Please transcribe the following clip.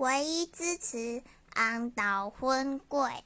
唯一支持按到昏贵。